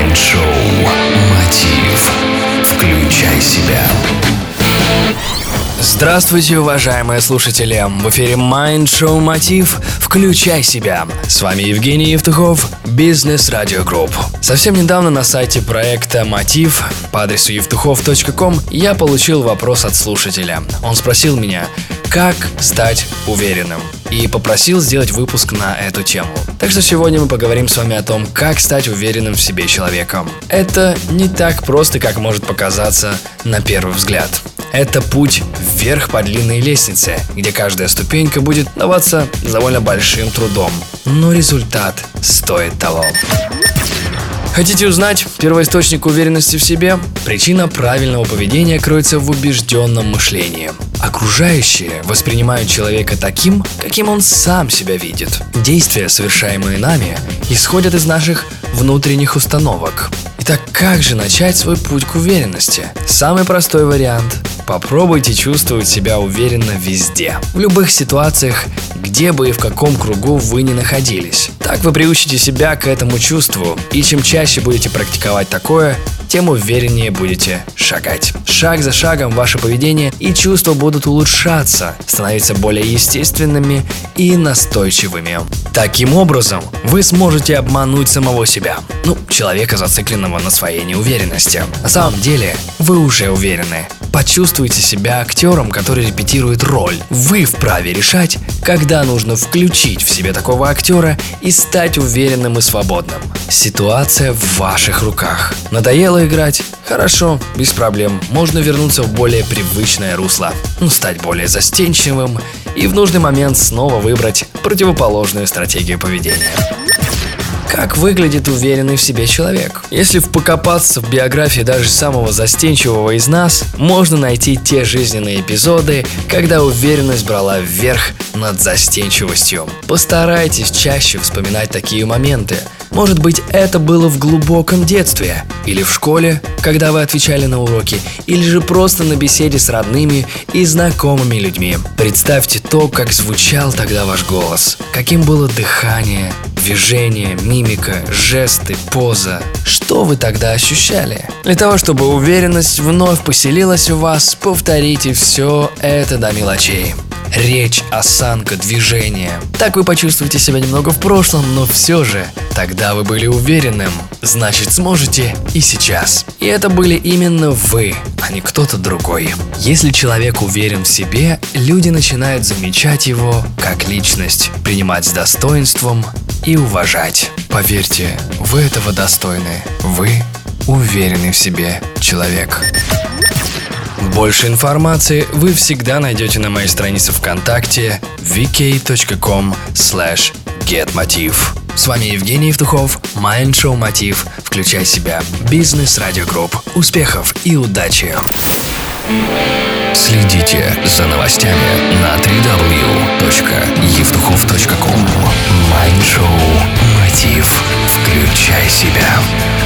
Mind Show «Мотив». Включай себя. Здравствуйте, уважаемые слушатели! В эфире Mind Show Мотив «Включай себя». С вами Евгений Евтухов, Бизнес Радио Групп. Совсем недавно на сайте проекта Мотив по адресу evtuchov.com я получил вопрос от слушателя. Он спросил меня, как стать уверенным и попросил сделать выпуск на эту тему. Так что сегодня мы поговорим с вами о том, как стать уверенным в себе человеком. Это не так просто, как может показаться на первый взгляд. Это путь вверх по длинной лестнице, где каждая ступенька будет даваться довольно большим трудом. Но результат стоит того. Хотите узнать первоисточник уверенности в себе? Причина правильного поведения кроется в убежденном мышлении. Окружающие воспринимают человека таким, каким он сам себя видит. Действия, совершаемые нами, исходят из наших внутренних установок. Итак, как же начать свой путь к уверенности? Самый простой вариант Попробуйте чувствовать себя уверенно везде. В любых ситуациях, где бы и в каком кругу вы ни находились. Так вы приучите себя к этому чувству, и чем чаще будете практиковать такое, тем увереннее будете шагать. Шаг за шагом ваше поведение и чувства будут улучшаться, становиться более естественными и настойчивыми. Таким образом, вы сможете обмануть самого себя. Ну, человека, зацикленного на своей неуверенности. На самом деле, вы уже уверены. Почувствуйте себя актером, который репетирует роль. Вы вправе решать, когда нужно включить в себе такого актера и стать уверенным и свободным. Ситуация в ваших руках. Надоело играть? Хорошо, без проблем. Можно вернуться в более привычное русло. Ну, стать более застенчивым и в нужный момент снова выбрать противоположную стратегию поведения. Как выглядит уверенный в себе человек? Если покопаться в биографии даже самого застенчивого из нас, можно найти те жизненные эпизоды, когда уверенность брала вверх над застенчивостью. Постарайтесь чаще вспоминать такие моменты. Может быть, это было в глубоком детстве, или в школе, когда вы отвечали на уроки, или же просто на беседе с родными и знакомыми людьми. Представьте то, как звучал тогда ваш голос, каким было дыхание, движение, мимика, жесты, поза. Что вы тогда ощущали? Для того, чтобы уверенность вновь поселилась в вас, повторите все это до мелочей. Речь, осанка, движение. Так вы почувствуете себя немного в прошлом, но все же тогда вы были уверенным. Значит, сможете и сейчас. И это были именно вы, а не кто-то другой. Если человек уверен в себе, люди начинают замечать его как личность, принимать с достоинством и уважать. Поверьте, вы этого достойны. Вы уверенный в себе человек. Больше информации вы всегда найдете на моей странице ВКонтакте vk.com slash getmotiv. С вами Евгений Евтухов, Mind Show Мотив. Включай себя. Бизнес Радио Групп. Успехов и удачи! Следите за новостями на www.evtuchov.com Шоу «Мотив. Включай себя».